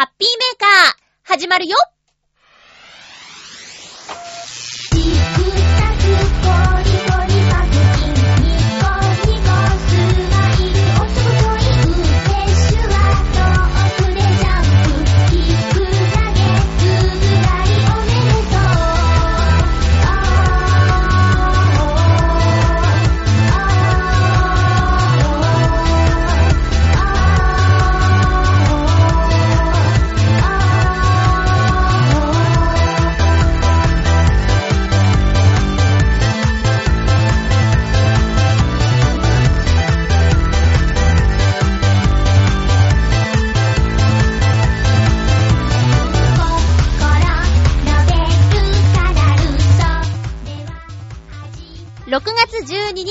ハッピーメーカー、始まるよ。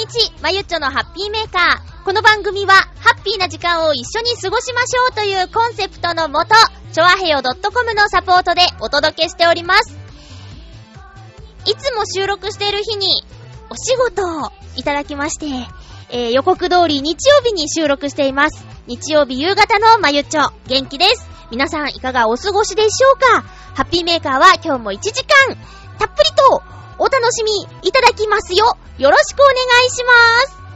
日、まゆっちょのハッピーメーカー。この番組は、ハッピーな時間を一緒に過ごしましょうというコンセプトのもと、ちょあへよ .com のサポートでお届けしております。いつも収録している日に、お仕事をいただきまして、えー、予告通り日曜日に収録しています。日曜日夕方のまゆっちょ、元気です。皆さんいかがお過ごしでしょうか？ハッピーメーカーは今日も1時間、たっぷりとお楽しみいただきますよ。よろしくお願いします。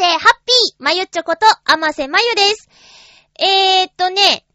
して、ハッピーまゆちょこと、あませまゆです。えーっとね、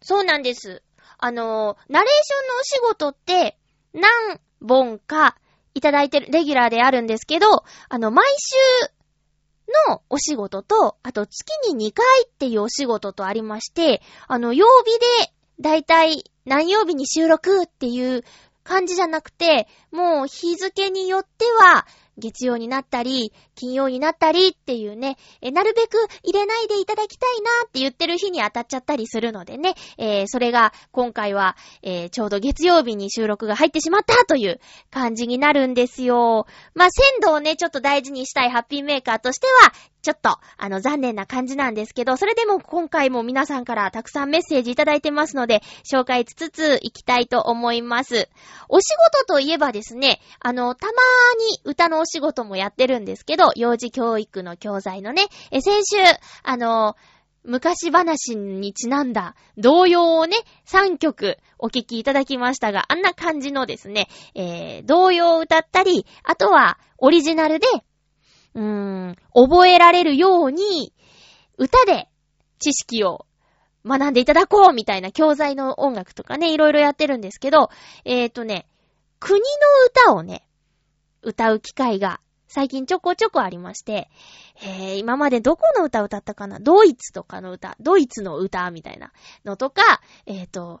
そうなんです。あの、ナレーションのお仕事って、何本かいただいてる、レギュラーであるんですけど、あの、毎週のお仕事と、あと月に2回っていうお仕事とありまして、あの、曜日で、だいたい何曜日に収録っていう感じじゃなくて、もう日付によっては、月曜になったり、金曜になったりっていうね、えなるべく入れないでいただきたいなって言ってる日に当たっちゃったりするのでね、えー、それが今回は、えー、ちょうど月曜日に収録が入ってしまったという感じになるんですよ。まあ、鮮度をね、ちょっと大事にしたいハッピーメーカーとしては、ちょっと、あの、残念な感じなんですけど、それでも今回も皆さんからたくさんメッセージいただいてますので、紹介つつ行きたいと思います。お仕事といえばですね、あの、たまーに歌のお仕事もやってるんですけど、幼児教育の教材のね、え、先週、あの、昔話にちなんだ童謡をね、3曲お聴きいただきましたが、あんな感じのですね、えー、童謡を歌ったり、あとはオリジナルでうーん、覚えられるように、歌で知識を学んでいただこうみたいな教材の音楽とかね、いろいろやってるんですけど、え、ー、とね、国の歌をね、歌う機会が最近ちょこちょこありまして、えー、今までどこの歌歌ったかな？ドイツとかの歌、ドイツの歌みたいなのとか、えっ、ー、と、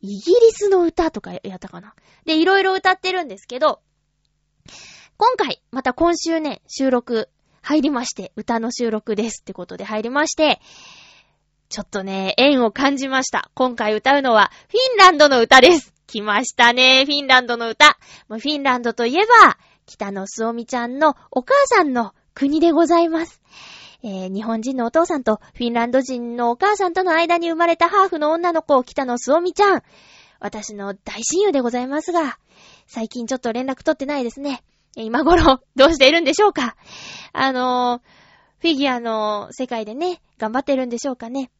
イギリスの歌とかやったかな？で、いろいろ歌ってるんですけど、今回、また今週ね、収録入りまして、歌の収録ですってことで入りまして、ちょっとね、縁を感じました。今回歌うのは、フィンランドの歌です。来ましたね、フィンランドの歌。フィンランドといえば、北野すおみちゃんのお母さんの国でございます。えー、日本人のお父さんとフィンランド人のお母さんとの間に生まれたハーフの女の子、北野すおみちゃん。私の大親友でございますが、最近ちょっと連絡取ってないですね。今頃、どうしているんでしょうかあのフィギュアの世界でね、頑張ってるんでしょうかね。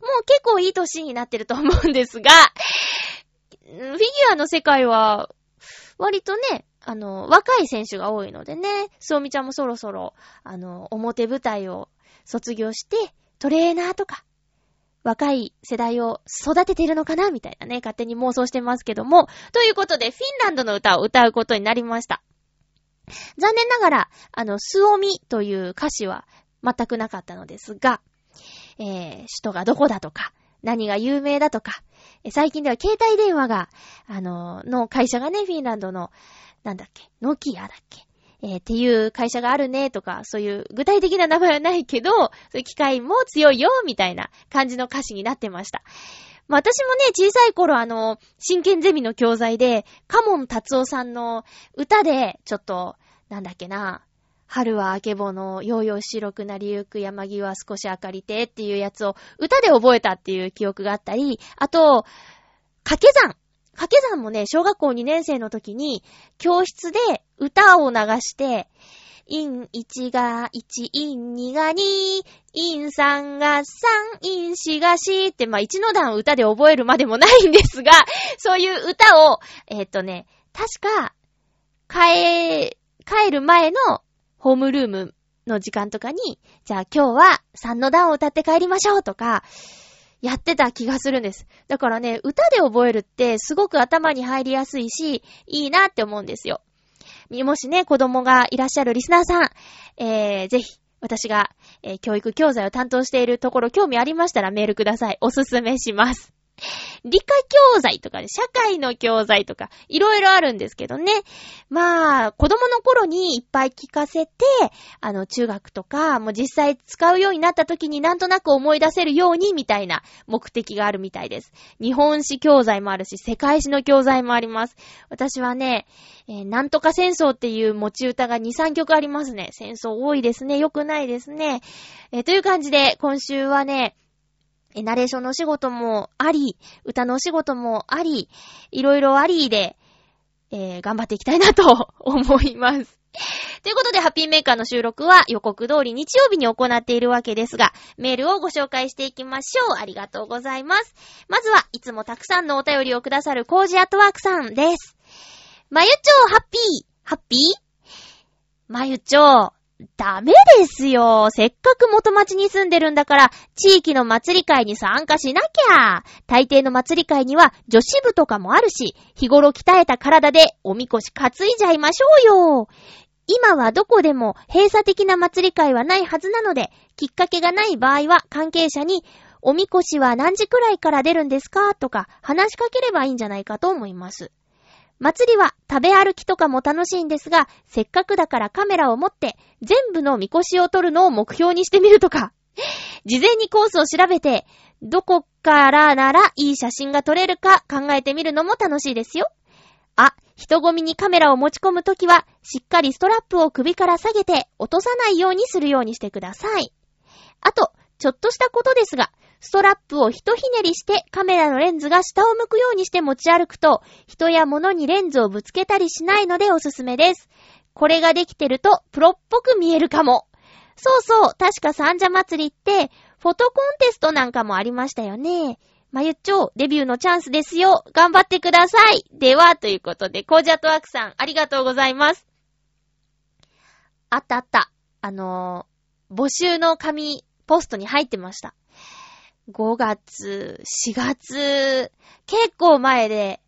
もう結構いい年になってると思うんですが、フィギュアの世界は、割とね、あの、若い選手が多いのでね、そうみちゃんもそろそろ、あの、表舞台を卒業して、トレーナーとか、若い世代を育てているのかなみたいなね、勝手に妄想してますけども。ということで、フィンランドの歌を歌うことになりました。残念ながら、あの、スオミという歌詞は全くなかったのですが、えー、首都がどこだとか、何が有名だとか、最近では携帯電話が、あの、の会社がね、フィンランドの、なんだっけ、ノキアだっけ、えー、っていう会社があるねとか、そういう具体的な名前はないけど、そういう機械も強いよ、みたいな感じの歌詞になってました。まあ、私もね、小さい頃あの、真剣ゼミの教材で、カモン達夫さんの歌で、ちょっと、なんだっけな、春はあけぼの、ようよう白くなりゆく山際少し明かりてっていうやつを歌で覚えたっていう記憶があったり、あと、掛け算。掛け算もね、小学校2年生の時に、教室で歌を流して、イン1が1、イン2が2、イン3が3、イン4が4って、まあ、1の段歌で覚えるまでもないんですが、そういう歌を、えっ、とね、確か、帰、帰る前のホームルームの時間とかに、じゃあ今日は3の段を歌って帰りましょうとか、やってた気がするんです。だからね、歌で覚えるってすごく頭に入りやすいし、いいなって思うんですよ。もしね、子供がいらっしゃるリスナーさん、えー、ぜひ、私が、えー、教育教材を担当しているところ興味ありましたらメールください。おすすめします。理科教材とかね、社会の教材とか、いろいろあるんですけどね。まあ、子供の頃にいっぱい聞かせて、あの、中学とか、もう実際使うようになった時になんとなく思い出せるように、みたいな目的があるみたいです。日本史教材もあるし、世界史の教材もあります。私はね、えー、なんとか戦争っていう持ち歌が2、3曲ありますね。戦争多いですね。良くないですね。えー、という感じで、今週はね、えナレーションのお仕事もあり、歌のお仕事もあり、いろいろありで、えー、頑張っていきたいなと 思います。ということで、ハッピーメーカーの収録は予告通り日曜日に行っているわけですが、メールをご紹介していきましょう。ありがとうございます。まずは、いつもたくさんのお便りをくださるコージアットワークさんです。まゆちょうハッピーハッピー？まゆちょう、ダメですよ。せっかく元町に住んでるんだから、地域の祭り会に参加しなきゃ。大抵の祭り会には女子部とかもあるし、日頃鍛えた体でおみこし担いじゃいましょうよ。今はどこでも閉鎖的な祭り会はないはずなので、きっかけがない場合は関係者に、おみこしは何時くらいから出るんですか？とか話しかければいいんじゃないかと思います。祭りは食べ歩きとかも楽しいんですが、せっかくだからカメラを持って全部のみこしを撮るのを目標にしてみるとか、事前にコースを調べて、どこからならいい写真が撮れるか考えてみるのも楽しいですよ。あ、人混みにカメラを持ち込むときは、しっかりストラップを首から下げて落とさないようにするようにしてください。あと、ちょっとしたことですが、ストラップをひとひねりしてカメラのレンズが下を向くようにして持ち歩くと、人や物にレンズをぶつけたりしないのでおすすめです。これができてるとプロっぽく見えるかも。そうそう、確か三社祭りって、フォトコンテストなんかもありましたよね。まゆっちょ、デビューのチャンスですよ。頑張ってください。では、ということで、コージャトワークさん、ありがとうございます。あったあった。あのー、募集の紙、ポストに入ってました。5月、4月、結構前で、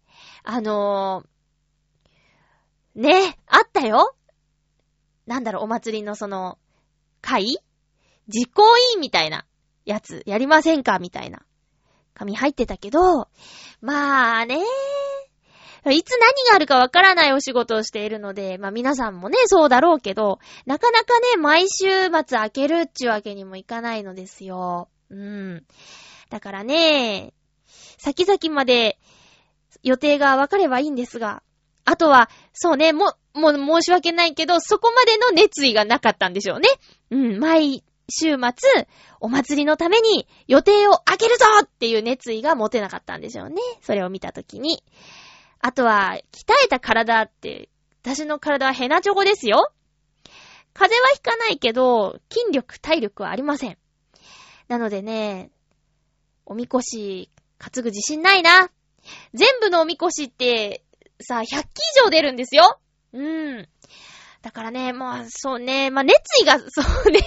あのー、ね、あったよなんだろう、お祭りのその、会？実行委員みたいなやつ、やりませんかみたいな。紙入ってたけど、まあねいつ何があるかわからないお仕事をしているので、まあ皆さんもね、そうだろうけど、なかなかね、毎週末開けるっちゅうわけにもいかないのですよ。うん。だからね、先々まで予定が分かればいいんですが、あとは、そうね、も、もう申し訳ないけど、そこまでの熱意がなかったんでしょうね。うん、毎週末、お祭りのために予定を開けるぞっていう熱意が持てなかったんでしょうね。それを見たときに。あとは、鍛えた体って、私の体はヘナチョコですよ。風邪はひかないけど、筋力、体力はありません。なのでね、おみこし、担ぐ自信ないな。全部のおみこしって、さ、100機以上出るんですよ。うん。だからね、まあ、そうね、まあ、熱意が、そうね、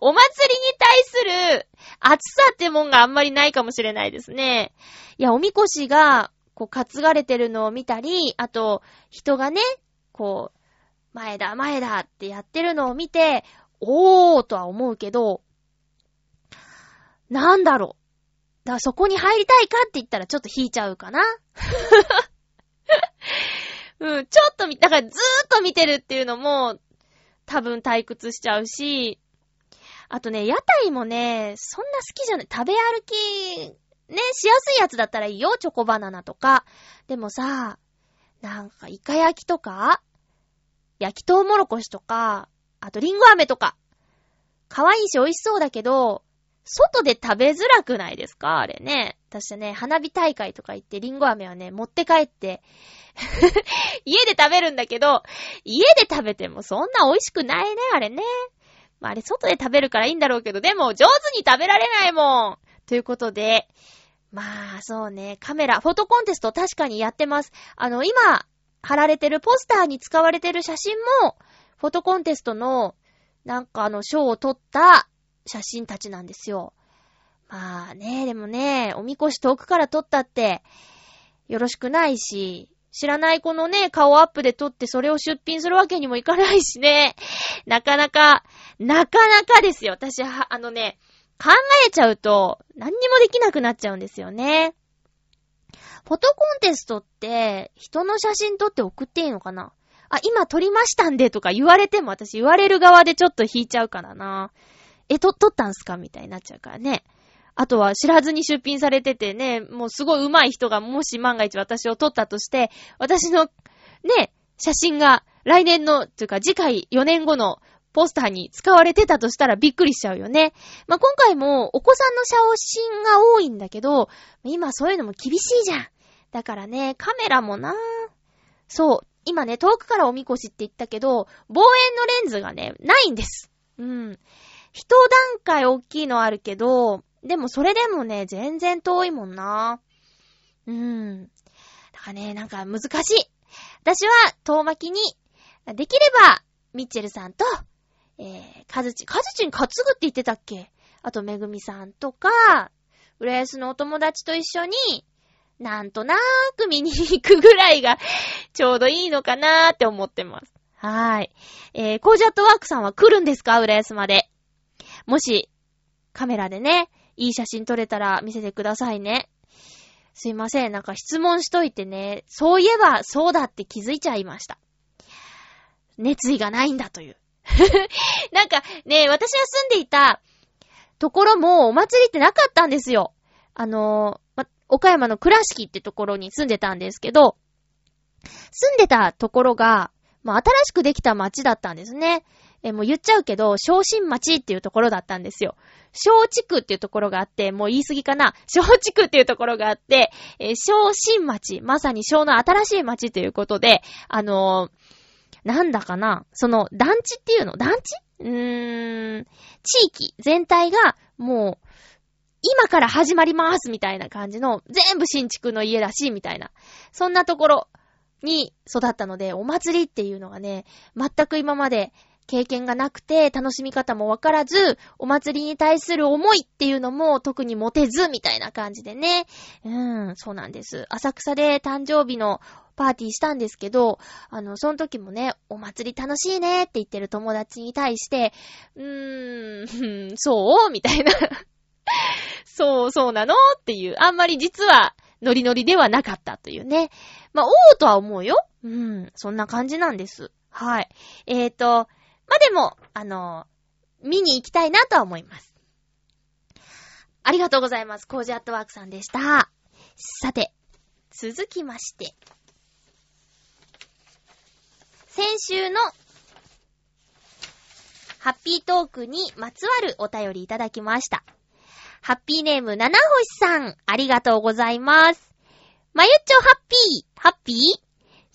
お祭りに対する熱さってもんがあんまりないかもしれないですね。いや、おみこしが、こう、担がれてるのを見たり、あと、人がね、こう、前だ、前だってやってるのを見て、おーとは思うけど、なんだろうだからそこに入りたいかって言ったらちょっと引いちゃうかな。うん、ちょっと見、だからずーっと見てるっていうのも、多分退屈しちゃうし、あとね、屋台もね、そんな好きじゃない。食べ歩き、ね、しやすいやつだったらいいよ、チョコバナナとか。でもさ、なんか、イカ焼きとか、焼きとうもろこしとか、あとリンゴ飴とか。可愛いし美味しそうだけど、外で食べづらくないですか？あれね。私ね、花火大会とか行ってリンゴ飴はね、持って帰って 家で食べるんだけど、家で食べてもそんな美味しくないね、あれね。まあ、あれ外で食べるからいいんだろうけど、でも上手に食べられないもん。ということで、まあ、そうね、カメラ、フォトコンテスト確かにやってます。あの、今、貼られてるポスターに使われてる写真も、フォトコンテストの、なんかあの、賞を取った写真たちなんですよ。まあね、でもね、おみこし遠くから撮ったって、よろしくないし、知らない子のね、顔アップで撮ってそれを出品するわけにもいかないしね。なかなか、なかなかですよ。私は、あのね、考えちゃうと何にもできなくなっちゃうんですよね。フォトコンテストって、人の写真撮って送っていいのかな？あ、今撮りましたんでとか言われても私言われる側でちょっと引いちゃうからな。え、撮、撮ったんすか？みたいになっちゃうからね。あとは知らずに出品されててね、もうすごい上手い人がもし万が一私を撮ったとして、私のね、写真が来年の、というか次回4年後のポスターに使われてたとしたらびっくりしちゃうよね。まあ、今回もお子さんの写真が多いんだけど、今そういうのも厳しいじゃん。だからね、カメラもなそう、今ね、遠くからおみこしって言ったけど、望遠のレンズがね、ないんです。うん。一段階大きいのあるけど、でもそれでもね、全然遠いもんな。うーん。だからね、なんか難しい。私は遠巻きに、できれば、ミッチェルさんと、えー、カズチ、カズチに担ぐって言ってたっけ？あと、めぐみさんとか、浦安のお友達と一緒に、なんとなーく見に行くぐらいが、ちょうどいいのかなーって思ってます。はーい。えー、コージャットワークさんは来るんですか？浦安まで。もし、カメラでね、いい写真撮れたら見せてくださいね。すいません。なんか質問しといてね、そういえばそうだって気づいちゃいました。熱意がないんだという。なんかね、私が住んでいたところもお祭りってなかったんですよ。あのま、岡山の倉敷ってところに住んでたんですけど、住んでたところが、まあ、新しくできた町だったんですね。え、もう言っちゃうけど、小新町っていうところだったんですよ。小地区っていうところがあって、もう言い過ぎかな。小地区っていうところがあって、えー、小新町、まさに小の新しい町ということで、あのー、なんだかな、その団地っていうの？団地？うーん、地域全体がもう、今から始まりますみたいな感じの、全部新築の家らしいみたいな。そんなところに育ったので、お祭りっていうのがね、全く今まで経験がなくて、楽しみ方もわからず、お祭りに対する思いっていうのも特に持てず、みたいな感じでね。うん、そうなんです。浅草で誕生日のパーティーしたんですけど、あの、その時もね、お祭り楽しいねって言ってる友達に対して、うーん、そうみたいな そう、そうなのっていう、あんまり実はノリノリではなかったというね。まあ、王とは思うよ。うん、そんな感じなんです。はい。えーと、まあ、でも、あの、見に行きたいなとは思います。ありがとうございます。コージアットワークさんでした。さて、続きまして。先週のハッピートークにまつわるお便りいただきました。ハッピーネーム七星さん、ありがとうございます。まゆっちょハッピー、ハッピー？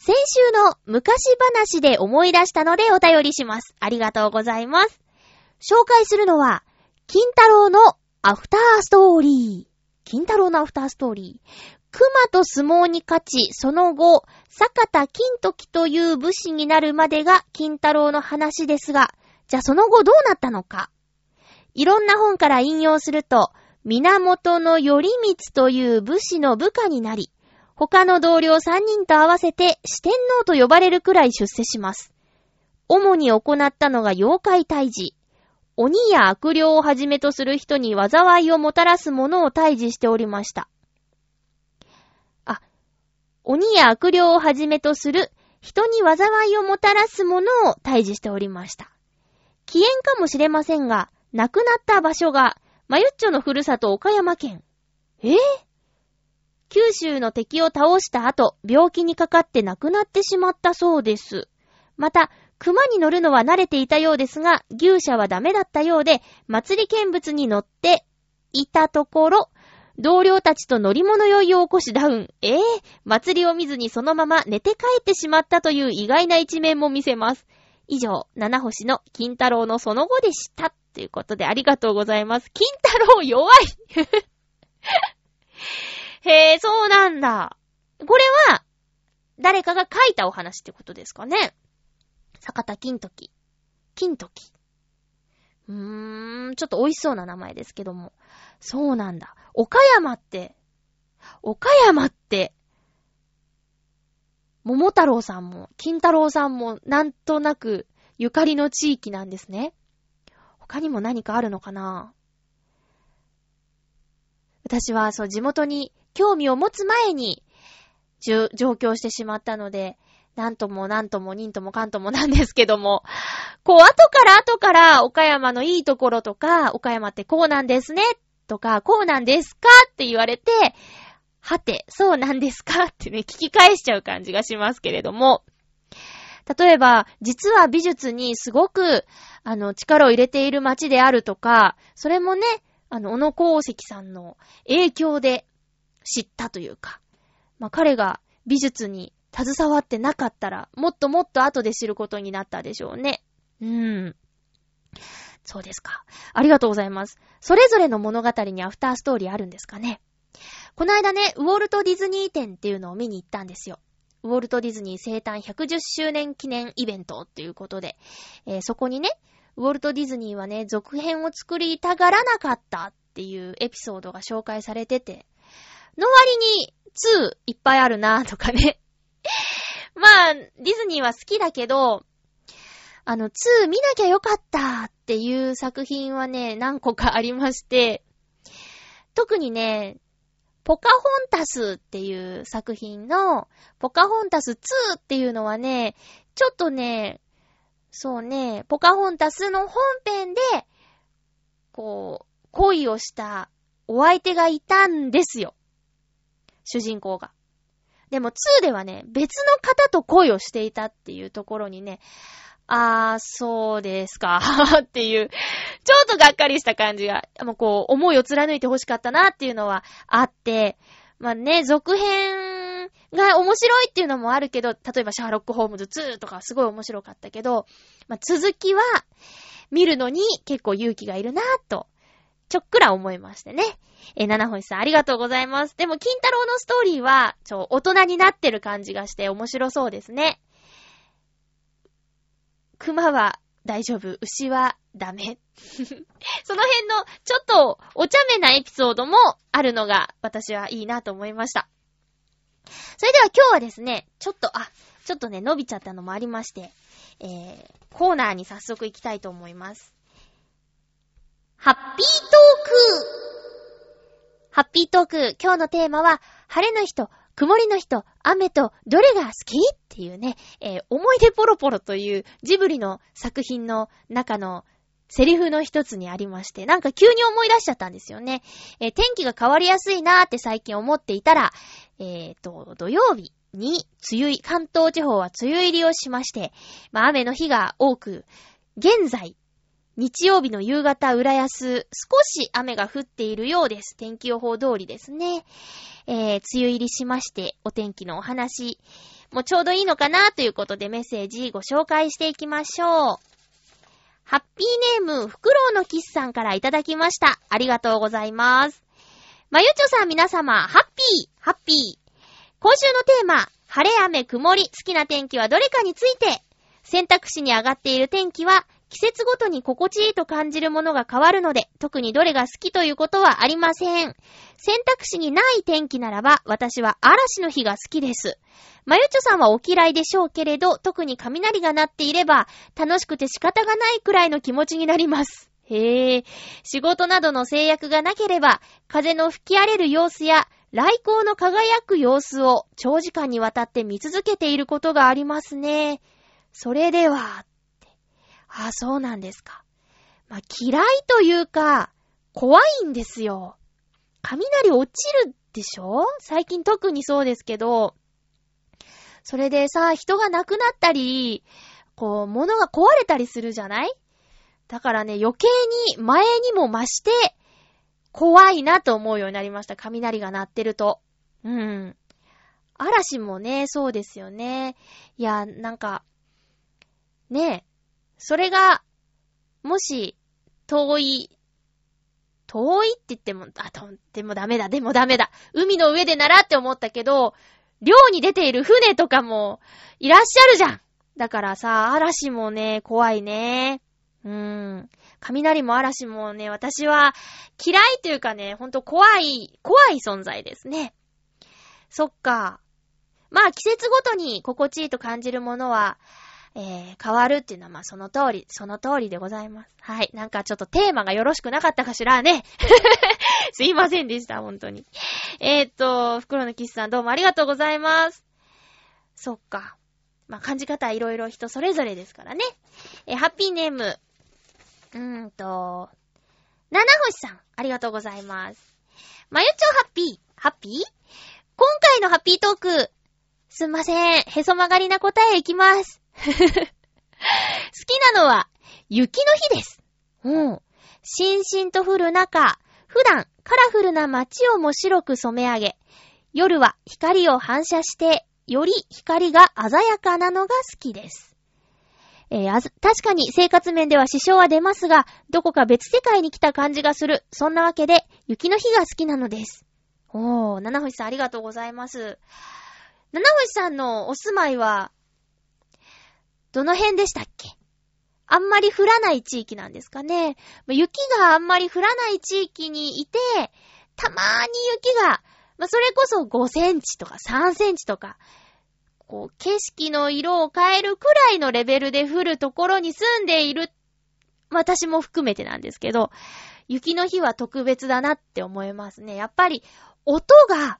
先週の昔話で思い出したのでお便りします。ありがとうございます。紹介するのは、金太郎のアフターストーリー。金太郎のアフターストーリー。熊と相撲に勝ち、その後、坂田金時という武士になるまでが金太郎の話ですが、じゃあその後どうなったのか。いろんな本から引用すると、源の頼光という武士の部下になり、他の同僚3人と合わせて四天王と呼ばれるくらい出世します。主に行ったのが妖怪退治。鬼や悪霊をはじめとする人に災いをもたらすものを退治しておりました。あ、鬼や悪霊をはじめとする人に災いをもたらすものを退治しておりました。危険かもしれませんが、亡くなった場所が、まゆっちょのふるさと岡山県。えぇ、九州の敵を倒した後、病気にかかって亡くなってしまったそうです。また、熊に乗るのは慣れていたようですが、牛舎はダメだったようで、祭り見物に乗っていたところ、同僚たちと乗り物酔いを起こしダウン。ええー、祭りを見ずにそのまま寝て帰ってしまったという意外な一面も見せます。以上、七星の金太郎のその後でした。ということでありがとうございます。金太郎弱い へえ、そうなんだ。これは、誰かが書いたお話ってことですかね。坂田金時。金時。うーん、ちょっと美味しそうな名前ですけども。そうなんだ。岡山って、岡山って、桃太郎さんも、金太郎さんも、なんとなく、ゆかりの地域なんですね。他にも何かあるのかな私は、そう、地元に興味を持つ前に、上京してしまったので、なんともなんともにんともかんとも なんですけども、こう、後から後から岡山のいいところとか、岡山ってこうなんですね、とか、こうなんですかって言われて、はて、そうなんですかってね、聞き返しちゃう感じがしますけれども、例えば、実は美術にすごく、あの、力を入れている街であるとか、それもね、あの、小野功石さんの影響で知ったというか、まあ、彼が美術に携わってなかったら、もっともっと後で知ることになったでしょうね。うーん。そうですか。ありがとうございます。それぞれの物語にアフターストーリーあるんですかね。この間ね、ウォルト・ディズニー展っていうのを見に行ったんですよ。ウォルト・ディズニー生誕110周年記念イベントっていうことで、えー、そこにね、ウォルト・ディズニーはね、続編を作りたがらなかったっていうエピソードが紹介されてて、の割に2いっぱいあるなとかね。まあ、ディズニーは好きだけど、あの、2見なきゃよかったっていう作品はね、何個かありまして、特にね、ポカホンタスっていう作品の、ポカホンタス2っていうのはね、ちょっとね、そうね、ポカホンタスの本編で、こう、恋をしたお相手がいたんですよ。主人公が。でも2ではね、別の方と恋をしていたっていうところにね、あー、そうですか っていう、ちょっとがっかりした感じが、もうこう、思いを貫いて欲しかったなっていうのはあって、まあね、続編が面白いっていうのもあるけど、例えばシャーロック・ホームズ2とかすごい面白かったけど、まあ続きは見るのに結構勇気がいるなとちょっくら思いましてね。えー、七星さんありがとうございます。でも、金太郎のストーリーは、ちょ、大人になってる感じがして面白そうですね。熊は大丈夫、牛はダメ。その辺の、ちょっと、お茶目なエピソードもあるのが、私はいいなと思いました。それでは今日はですね、ちょっと、あ、ちょっとね、伸びちゃったのもありまして、えー、コーナーに早速行きたいと思います。ハッピートークハッピートーク、今日のテーマは、晴れの日と曇りの日と雨とどれが好きっていうね、えー、思い出ポロポロというジブリの作品の中のセリフの一つにありまして、なんか急に思い出しちゃったんですよね。えー、天気が変わりやすいなーって最近思っていたら、えーと、土曜日に梅雨、関東地方は梅雨入りをしまして、まあ雨の日が多く、現在、日曜日の夕方、浦安、少し雨が降っているようです。天気予報通りですね。えー、梅雨入りしまして、お天気のお話、もうちょうどいいのかなということでメッセージご紹介していきましょう。ハッピーネーム、フクロウのキスさんからいただきました。ありがとうございます。まゆちょさん皆様、ハッピー、ハッピー。今週のテーマ、晴れ雨曇り、好きな天気はどれかについて、選択肢に上がっている天気は、季節ごとに心地いいと感じるものが変わるので、特にどれが好きということはありません。選択肢にない天気ならば、私は嵐の日が好きです。まゆちょさんはお嫌いでしょうけれど、特に雷が鳴っていれば、楽しくて仕方がないくらいの気持ちになります。へえ、仕事などの制約がなければ、風の吹き荒れる様子や、来光の輝く様子を長時間にわたって見続けていることがありますね。それでは、って。あ、そうなんですか。まあ、嫌いというか、怖いんですよ。雷落ちるでしょ？最近特にそうですけど、それでさ、人が亡くなったり、こう、物が壊れたりするじゃない？だからね、余計に前にも増して、怖いなと思うようになりました。雷が鳴ってると。うん。嵐もね、そうですよね。いや、なんか、ねえ、それが、もし、遠い、遠いって言っても、あ、と、でもダメだ、でもダメだ。海の上でならって思ったけど、漁に出ている船とかも、いらっしゃるじゃん。だからさ、嵐もね、怖いね。うーん。雷も嵐もね、私は嫌いというかね、ほんと怖い、怖い存在ですね。そっか。まあ季節ごとに心地いいと感じるものは、えー、変わるっていうのはまその通り、その通りでございます。はい。なんかちょっとテーマがよろしくなかったかしらね。すいませんでした、ほんとに。えー、っと、袋のキスさんどうもありがとうございます。そっか。まあ感じ方はいろいろ人それぞれですからね。え、ハッピーネーム、うーんと、七星さん、ありがとうございます。まゆちょハッピー、ハッピー？今回のハッピートーク、すんません、へそ曲がりな答えいきます。好きなのは、雪の日です。うん。しんしんと降る中、普段カラフルな街をも白く染め上げ、夜は光を反射して、より光が鮮やかなのが好きです。えー、確かに生活面では支障は出ますが、どこか別世界に来た感じがする。そんなわけで、雪の日が好きなのです。おー、七星さんありがとうございます。七星さんのお住まいは、どの辺でしたっけ？あんまり降らない地域なんですかね。雪があんまり降らない地域にいて、たまーに雪が、まあ、それこそ5センチとか3センチとか、こう、景色の色を変えるくらいのレベルで降るところに住んでいる、私も含めてなんですけど、雪の日は特別だなって思いますね。やっぱり、音が、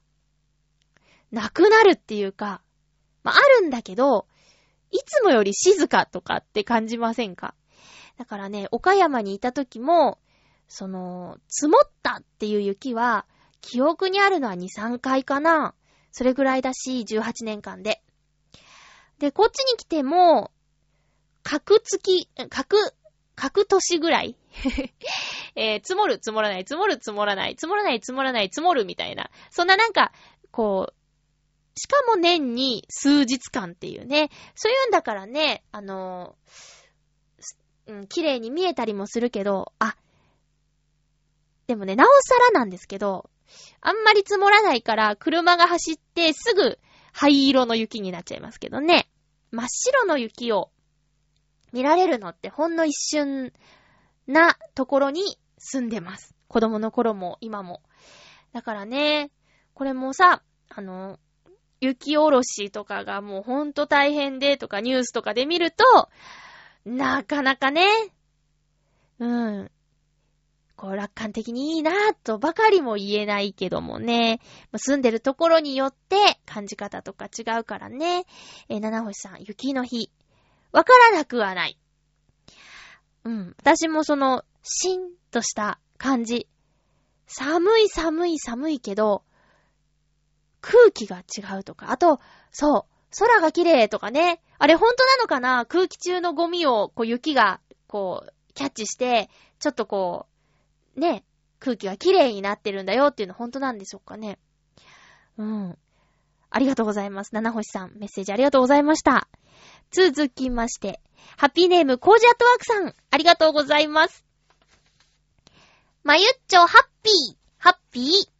なくなるっていうか、まあ、あるんだけど、いつもより静かとかって感じませんか？だからね、岡山にいた時も、その、積もったっていう雪は、記憶にあるのは2、3回かな。それぐらいだし、18年間で。で、こっちに来ても、角付き、角、角年ぐらい えー、積もる、積もらない、積もる、積もらない、積もらない、積もらない、積もるみたいな。そんななんか、こう、しかも年に数日間っていうね。そういうんだからね、あの、うん、綺麗に見えたりもするけど、あ、でもね、なおさらなんですけど、あんまり積もらないから、車が走ってすぐ灰色の雪になっちゃいますけどね。真っ白の雪を見られるのってほんの一瞬なところに住んでます。子供の頃も今も。だからね、これもさ、あの、雪下ろしとかがもうほんと大変でとかニュースとかで見ると、なかなかね、うん、こう楽観的にいいなぁとばかりも言えないけどもね、住んでるところによって感じ方とか違うからね。えー、七星さん、雪の日。わからなくはない。うん。私もその、しんとした感じ。寒い寒い寒いけど、空気が違うとか、あと、そう、空が綺麗とかね。あれ本当なのかな？空気中のゴミを、こう雪が、こう、キャッチして、ちょっとこう、ね、空気が綺麗になってるんだよっていうの本当なんでしょうかね。うん。ありがとうございます。七星さん、メッセージありがとうございました。続きまして、ハッピーネーム、コージアットワークさん、ありがとうございます。まゆっちょ、ハッピー、ハッピー。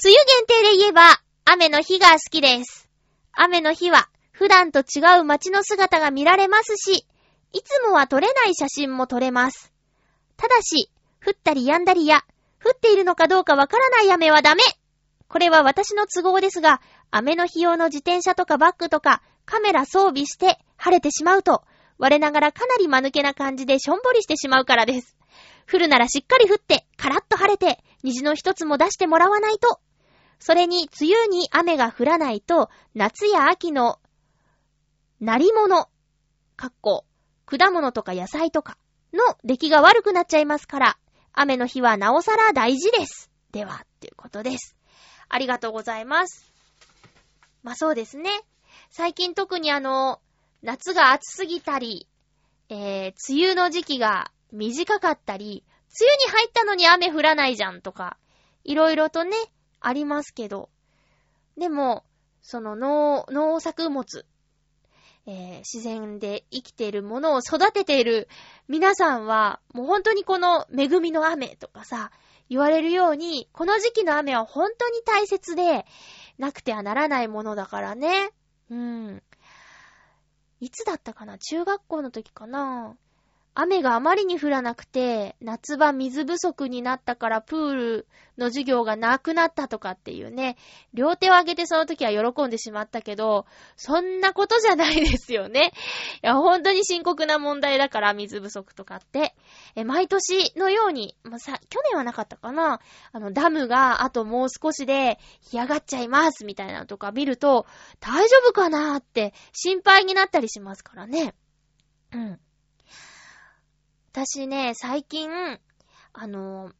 梅雨限定で言えば、雨の日が好きです。雨の日は、普段と違う街の姿が見られますし、いつもは撮れない写真も撮れます。ただし、降ったり止んだりや、降っているのかどうかわからない雨はダメこれは私の都合ですが、雨の日用の自転車とかバッグとか、カメラ装備して晴れてしまうと、我ながらかなり間抜けな感じでしょんぼりしてしまうからです。降るならしっかり降って、カラッと晴れて、虹の一つも出してもらわないと。それに、梅雨に雨が降らないと、夏や秋の、なり物、かっこ、果物とか野菜とかの出来が悪くなっちゃいますから、雨の日はなおさら大事です。では、っていうことです。ありがとうございます。まあそうですね。最近特にあの、夏が暑すぎたり、えー、梅雨の時期が短かったり、梅雨に入ったのに雨降らないじゃんとか、いろいろとね、ありますけど。でも、その農、農作物、えー、自然で生きているものを育てている皆さんは、もう本当にこの恵みの雨とかさ、言われるように、この時期の雨は本当に大切で、なくてはならないものだからね。うん。いつだったかな？中学校の時かな？雨があまりに降らなくて、夏場水不足になったからプールの授業がなくなったとかっていうね、両手を上げてその時は喜んでしまったけど、そんなことじゃないですよね。いや、本当に深刻な問題だから水不足とかって。え、毎年のように、まあ、さ、去年はなかったかなあの、ダムがあともう少しで干上がっちゃいますみたいなのとか見ると、大丈夫かなって心配になったりしますからね。うん。私ね、最近、あの、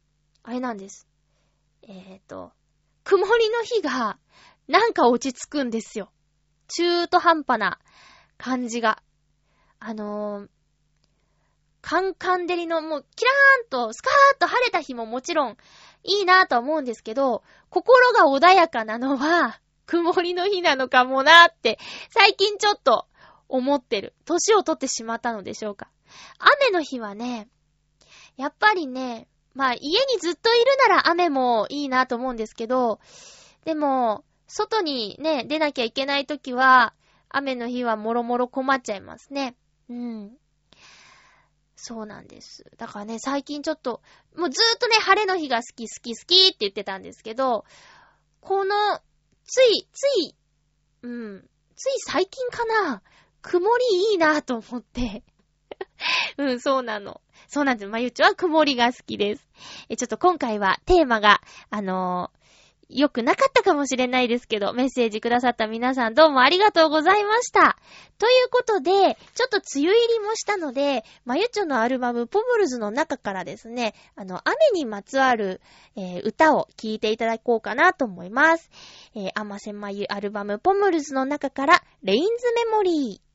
あれなんです。えっ、ー、と、曇りの日が、なんか落ち着くんですよ。中途半端な感じが。あの、カンカン照りのもうキラーンとスカーッと晴れた日ももちろんいいなぁと思うんですけど、心が穏やかなのは曇りの日なのかもなーって最近ちょっと思ってる。年を取ってしまったのでしょうか。雨の日はね、やっぱりね、まあ家にずっといるなら雨もいいなと思うんですけど、でも、外にね、出なきゃいけないときは、雨の日はもろもろ困っちゃいますね。うん。そうなんです。だからね、最近ちょっと、もうずーっとね、晴れの日が好き好き好きって言ってたんですけど、この、つい、つい、うん、つい最近かな、曇りいいなと思ってうん、そうなの。そうなんです。まゆちょは曇りが好きです。え、ちょっと今回はテーマが、あのー、良くなかったかもしれないですけど、メッセージくださった皆さんどうもありがとうございました。ということで、ちょっと梅雨入りもしたので、まゆちょのアルバムポムルズの中からですね、あの、雨にまつわる、えー、歌を聴いていただこうかなと思います。えー、あませまゆアルバムポムルズの中から、レインズメモリー。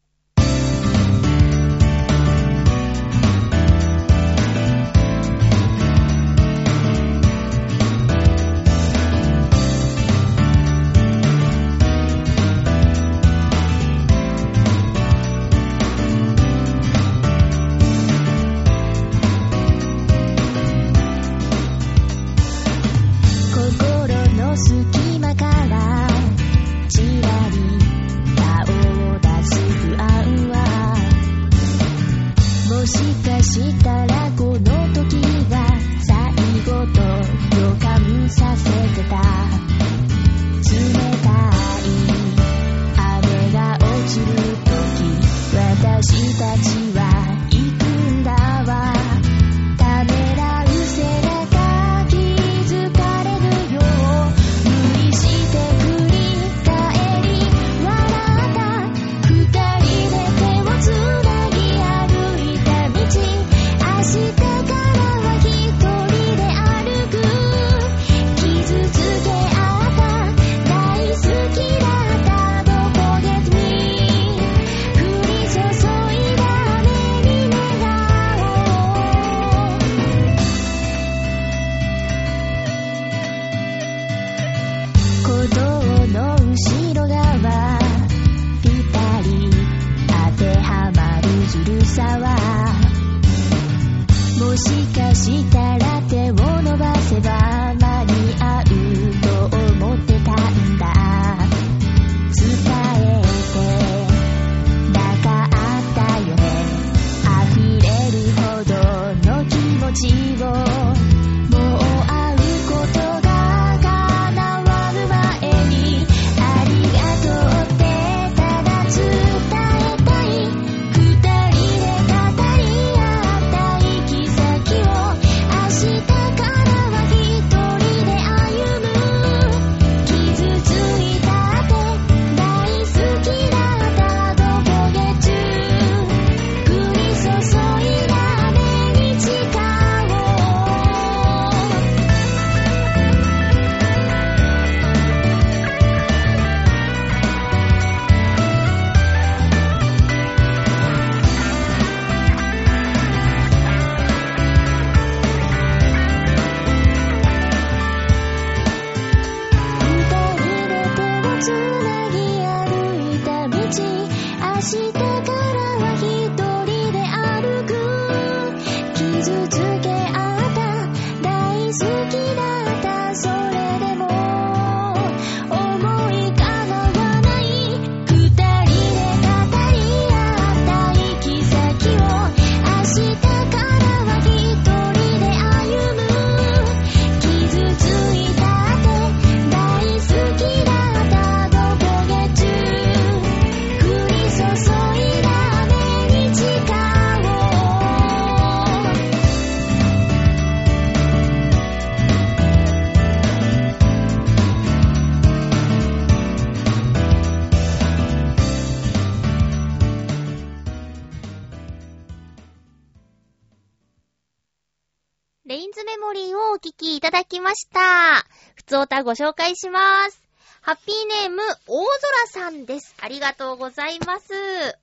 たご紹介します。ハッピーネーム、大空さんです。ありがとうございます。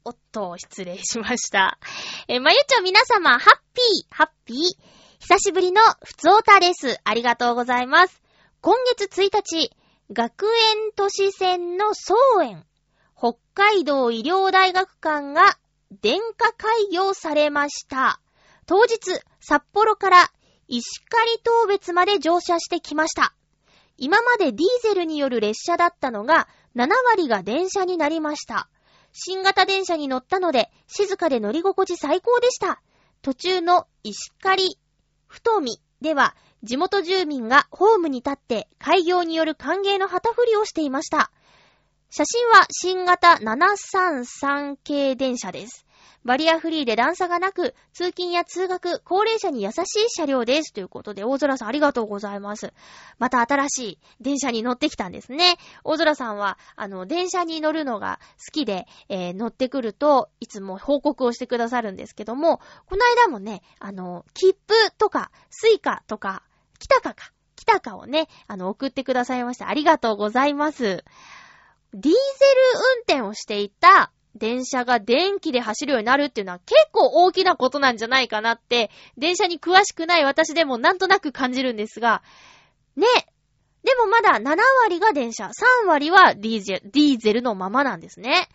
おっと、失礼しました。えまゆちょ皆様、ハッピー、ハッピー。久しぶりのふつおたです。ありがとうございます。今月1日、学園都市線の総園、北海道医療大学館が電化開業されました。当日、札幌から石狩東別まで乗車してきました。今までディーゼルによる列車だったのが、7割が電車になりました。新型電車に乗ったので、静かで乗り心地最高でした。途中の石狩太見では、地元住民がホームに立って開業による歓迎の旗振りをしていました。写真は新型733系電車です。バリアフリーで段差がなく、通勤や通学、高齢者に優しい車両です。ということで、大空さんありがとうございます。また新しい電車に乗ってきたんですね。大空さんは、あの、電車に乗るのが好きで、えー、乗ってくると、いつも報告をしてくださるんですけども、この間もね、あの、切符とか、スイカとか、 Kitacaか、 Kitacaをね、あの、送ってくださいまして、ありがとうございます。ディーゼル運転をしていた電車が電気で走るようになるっていうのは結構大きなことなんじゃないかなって、電車に詳しくない私でもなんとなく感じるんですが、ね。でもまだ7割が電車、3割はディーゼル、ディーゼルのままなんですね。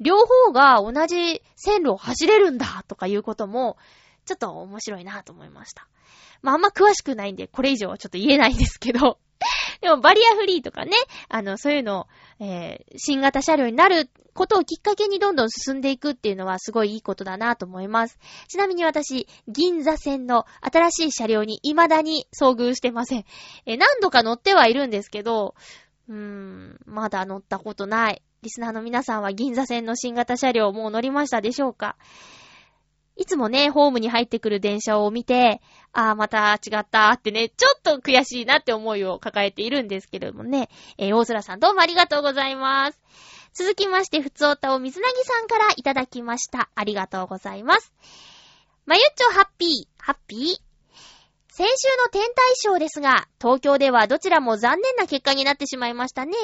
両方が同じ線路を走れるんだとかいうことも、ちょっと面白いなと思いました。まあ、あんま詳しくないんで、これ以上はちょっと言えないんですけど、でもバリアフリーとかね、あの、そういうの、えー、新型車両になることをきっかけにどんどん進んでいくっていうのはすごいいいことだなと思います。ちなみに私、銀座線の新しい車両に未だに遭遇してません。えー、何度か乗ってはいるんですけど、うーん、まだ乗ったことない。リスナーの皆さんは銀座線の新型車両もう乗りましたでしょうか？いつもね、ホームに入ってくる電車を見て、ああ、また違ったってね、ちょっと悔しいなって思いを抱えているんですけれどもね。えー、大空さんどうもありがとうございます。続きまして、ふつおたを水なぎさんからいただきました。ありがとうございます。まゆっちょハッピー、ハッピー？先週の天体ショーですが、東京ではどちらも残念な結果になってしまいましたね。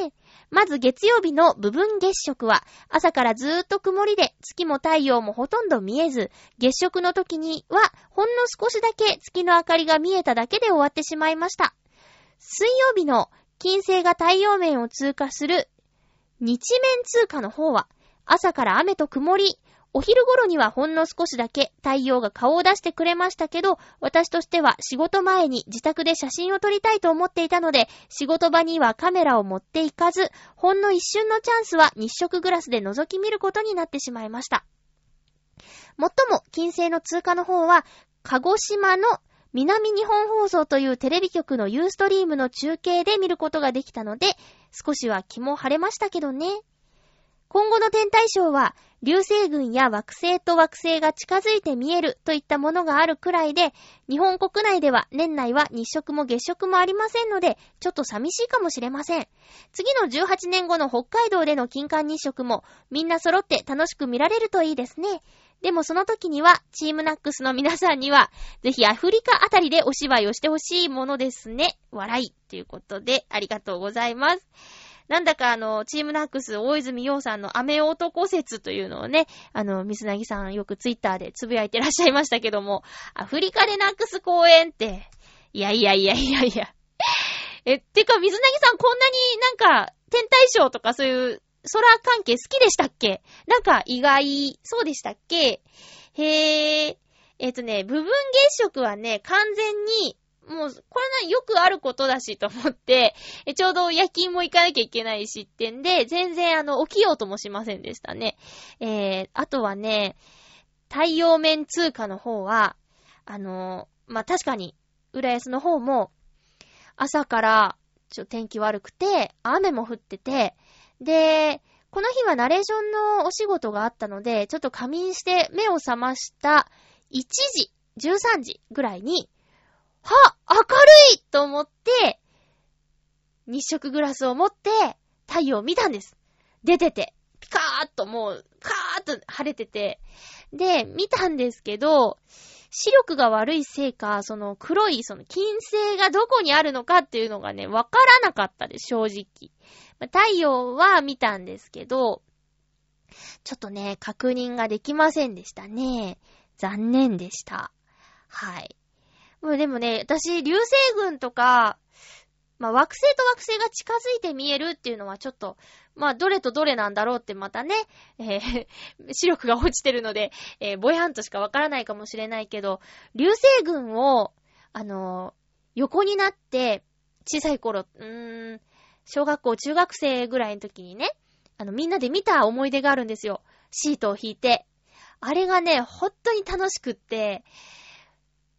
まず月曜日の部分月食は、朝からずーっと曇りで、月も太陽もほとんど見えず、月食の時には、ほんの少しだけ月の明かりが見えただけで終わってしまいました。水曜日の金星が太陽面を通過する日面通過の方は、朝から雨と曇り、お昼頃にはほんの少しだけ太陽が顔を出してくれましたけど、私としては仕事前に自宅で写真を撮りたいと思っていたので、仕事場にはカメラを持っていかず、ほんの一瞬のチャンスは日食グラスで覗き見ることになってしまいました。もっとも、金星の通過の方は、鹿児島の南日本放送というテレビ局のユーストリームの中継で見ることができたので、少しは気も晴れましたけどね。今後の天体ショーは、流星群や惑星と惑星が近づいて見えるといったものがあるくらいで、日本国内では年内は日食も月食もありませんので、ちょっと寂しいかもしれません。次の18年後の北海道での金環日食も、みんな揃って楽しく見られるといいですね。でもその時には、チームナックスの皆さんには、ぜひアフリカあたりでお芝居をしてほしいものですね。笑い。ということで、ありがとうございます。なんだかあの、チームナックス大泉洋さんの雨男説というのをね、あの、水なぎさんよくツイッターでつぶやいてらっしゃいましたけども、アフリカでナックス公演って、いやいやいやいやいや。え、てか水なぎさんこんなになんか、天体ショーとかそういう空関係好きでしたっけ？なんか意外、そうでしたっけ？へえ。えっ、とね、部分月食はね、完全にもう、これな、よくあることだしと思って、ちょうど夜勤も行かなきゃいけないしってんで、全然あの、起きようともしませんでしたね。えー、あとはね、太陽面通貨の方は、あのまあ、確かに、浦安の方も、朝から、ちょ、天気悪くて、雨も降ってて、で、この日はナレーションのお仕事があったので、ちょっと仮眠して目を覚ました1時、13時ぐらいに、は明るいと思って、日食グラスを持って太陽を見たんです。出てて、ピカーッともう、カーッと晴れてて、で、見たんですけど、視力が悪いせいか、その黒い、その金星がどこにあるのかっていうのがね、わからなかったです、正直。太陽は見たんですけど、ちょっとね、確認ができませんでしたね。残念でした。はい。もうでもね、私、流星群とか、まあ、惑星と惑星が近づいて見えるっていうのはちょっと、まあ、どれとどれなんだろうってまたね、えー、視力が落ちてるので、えー、ぼやんとしかわからないかもしれないけど、流星群を、あのー、横になって、小さい頃、うーん、小学校、中学生ぐらいの時にね、あの、みんなで見た思い出があるんですよ。シートを引いて。あれがね、本当に楽しくって、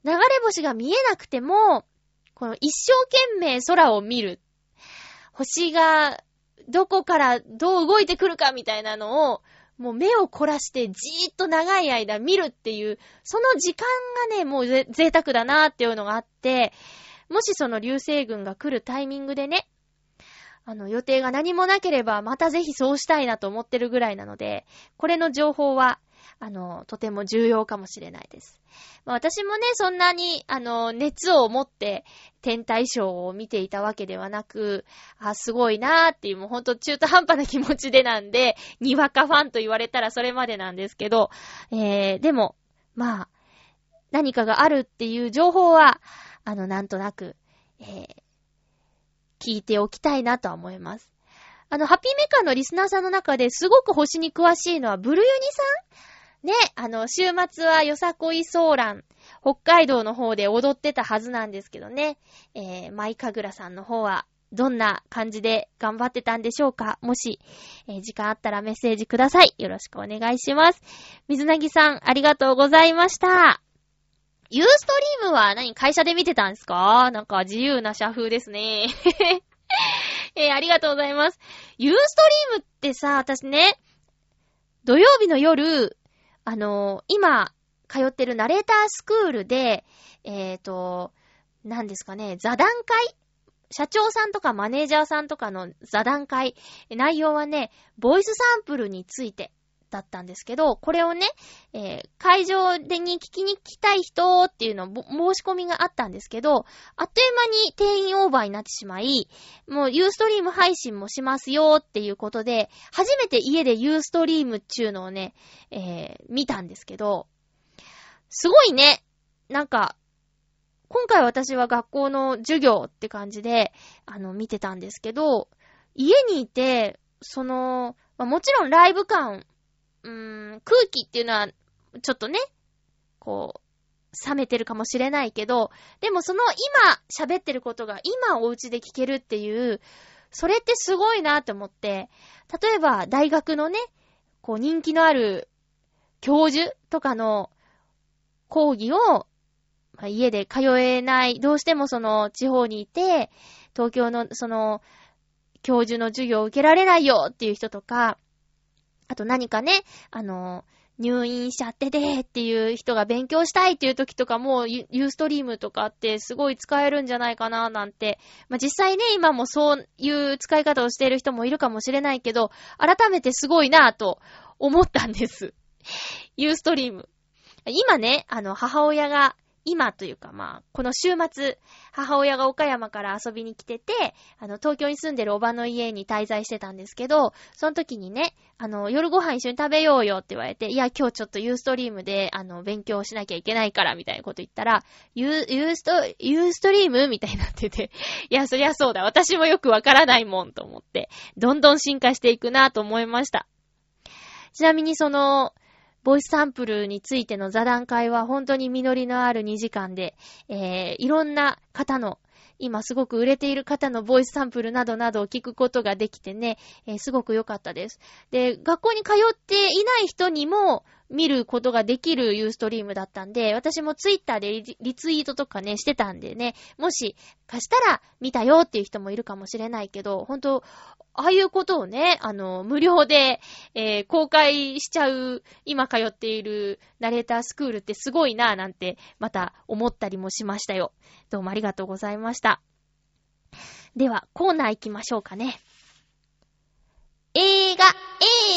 流れ星が見えなくても、この一生懸命空を見る。星がどこからどう動いてくるかみたいなのを、もう目を凝らしてじーっと長い間見るっていう、その時間がね、もう贅沢だなーっていうのがあって、もしその流星群が来るタイミングでね、あの、予定が何もなければ、またぜひそうしたいなと思ってるぐらいなので、これの情報は、あの、とても重要かもしれないです。まあ、私もね、そんなに、あの、熱を持って天体ショーを見ていたわけではなく、あ、すごいなーっていう、もうほんと中途半端な気持ちでなんで、にわかファンと言われたらそれまでなんですけど、えー、でも、まあ、何かがあるっていう情報は、あの、なんとなく、えー、聞いておきたいなとは思います。あの、ハッピーメーカーのリスナーさんの中ですごく星に詳しいのは、ブルユニさんね、あの、週末はよさこいソーラン、北海道の方で踊ってたはずなんですけどね、えー、マイカグラさんの方は、どんな感じで頑張ってたんでしょうか？もし、えー、時間あったらメッセージください。よろしくお願いします。水なぎさん、ありがとうございました。ユーストリームは何？会社で見てたんですか？なんか自由な社風ですね。えー、ありがとうございます。ユーストリームってさ、私ね、土曜日の夜、あの、今、通ってるナレータースクールで、えっ、ー、と、何ですかね、座談会？社長さんとかマネージャーさんとかの座談会、内容はね、ボイスサンプルについて。だったんですけど、これをね、えー、会場でに聞きに来たい人っていうの申し込みがあったんですけど、あっという間に定員オーバーになってしまい、もうユーストリーム配信もしますよっていうことで、初めて家でユーストリームっていうのをね、えー、見たんですけど、すごいね、なんか、今回私は学校の授業って感じで、あの、見てたんですけど、家にいて、その、まあ、もちろんライブ感うーん、空気っていうのは、ちょっとね、こう、冷めてるかもしれないけど、でもその今喋ってることが今お家で聞けるっていう、それってすごいなって思って、例えば大学のね、こう人気のある教授とかの講義を、まあ、家で通えない、どうしてもその地方にいて、東京のその教授の授業を受けられないよっていう人とか、あと何かね、あの、入院しちゃっててっていう人が勉強したいっていう時とかも、ユーストリームとかってすごい使えるんじゃないかななんて。まあ、実際ね、今もそういう使い方をしている人もいるかもしれないけど、改めてすごいなぁと思ったんです。ユーストリーム。今ね、あの、母親が今というかまあ、この週末、母親が岡山から遊びに来てて、あの、東京に住んでるおばの家に滞在してたんですけど、その時にね、あの、夜ご飯一緒に食べようよって言われて、いや、今日ちょっとユーストリームで、あの、勉強しなきゃいけないから、みたいなこと言ったら、ユー、ユースト、ユーストリームみたいになってて、いや、そりゃそうだ。私もよくわからないもんと思って、どんどん進化していくなと思いました。ちなみにその、ボイスサンプルについての座談会は本当に実りのある2時間で、えー、いろんな方の、今すごく売れている方のボイスサンプルなどなどを聞くことができてね、えー、すごく良かったです。で、学校に通っていない人にも、見ることができるユーストリームだったんで、私もツイッターでリツイートとかね、してたんでね、もし貸したら見たよっていう人もいるかもしれないけど、ほんと、ああいうことをね、あの、無料で、えー、公開しちゃう、今通っているナレータースクールってすごいなぁなんて、また思ったりもしましたよ。どうもありがとうございました。では、コーナー行きましょうかね。映画、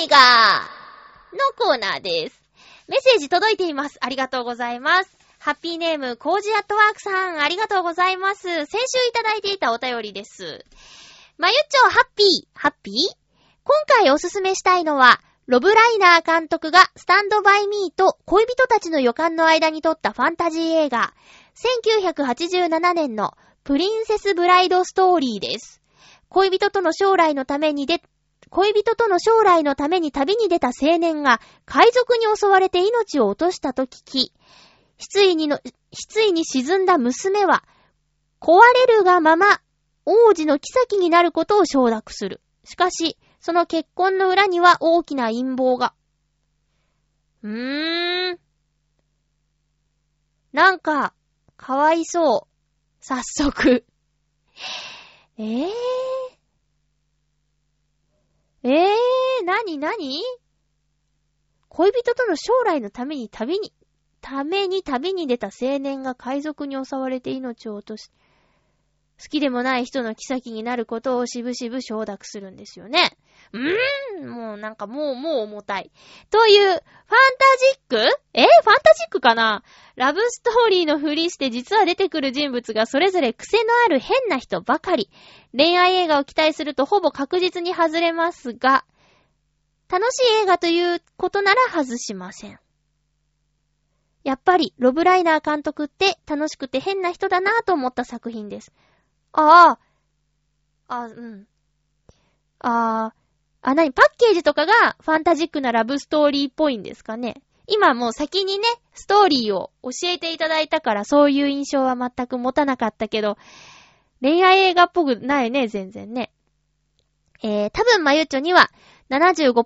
映画のコーナーです。メッセージ届いています。ありがとうございます。ハッピーネーム、コージアットワークさん、ありがとうございます。先週いただいていたお便りです。まゆっちょ、ハッピー、ハッピー？今回おすすめしたいのは、ロブ・ライナー監督がスタンドバイミーと恋人たちの予感の間に撮ったファンタジー映画、1987年のプリンセス・ブライド・ストーリーです。恋人との将来のためにで、恋人との将来のために旅に出た青年が海賊に襲われて命を落としたと聞き、失意にの、失意に沈んだ娘は、壊れるがまま王子の妃になることを承諾する。しかし、その結婚の裏には大きな陰謀が。うーん。なんか、かわいそう。早速。えぇ、ー、ええ、ー、なになに恋人との将来のために旅に、ために旅に出た青年が海賊に襲われて命を落とし、好きでもない人の妃になることをしぶしぶ承諾するんですよね。うーん、もうなんかもうもう重たい。という、ファンタジックえファンタジックかなラブストーリーのふりして実は出てくる人物がそれぞれ癖のある変な人ばかり。恋愛映画を期待するとほぼ確実に外れますが、楽しい映画ということなら外しません。やっぱり、ロブライナー監督って楽しくて変な人だなぁと思った作品です。ああ。あ、うん。ああ。あ、なに、パッケージとかがファンタジックなラブストーリーっぽいんですかね。今もう先にね、ストーリーを教えていただいたからそういう印象は全く持たなかったけど、恋愛映画っぽくないね、全然ね。えー、多分まゆちょには75%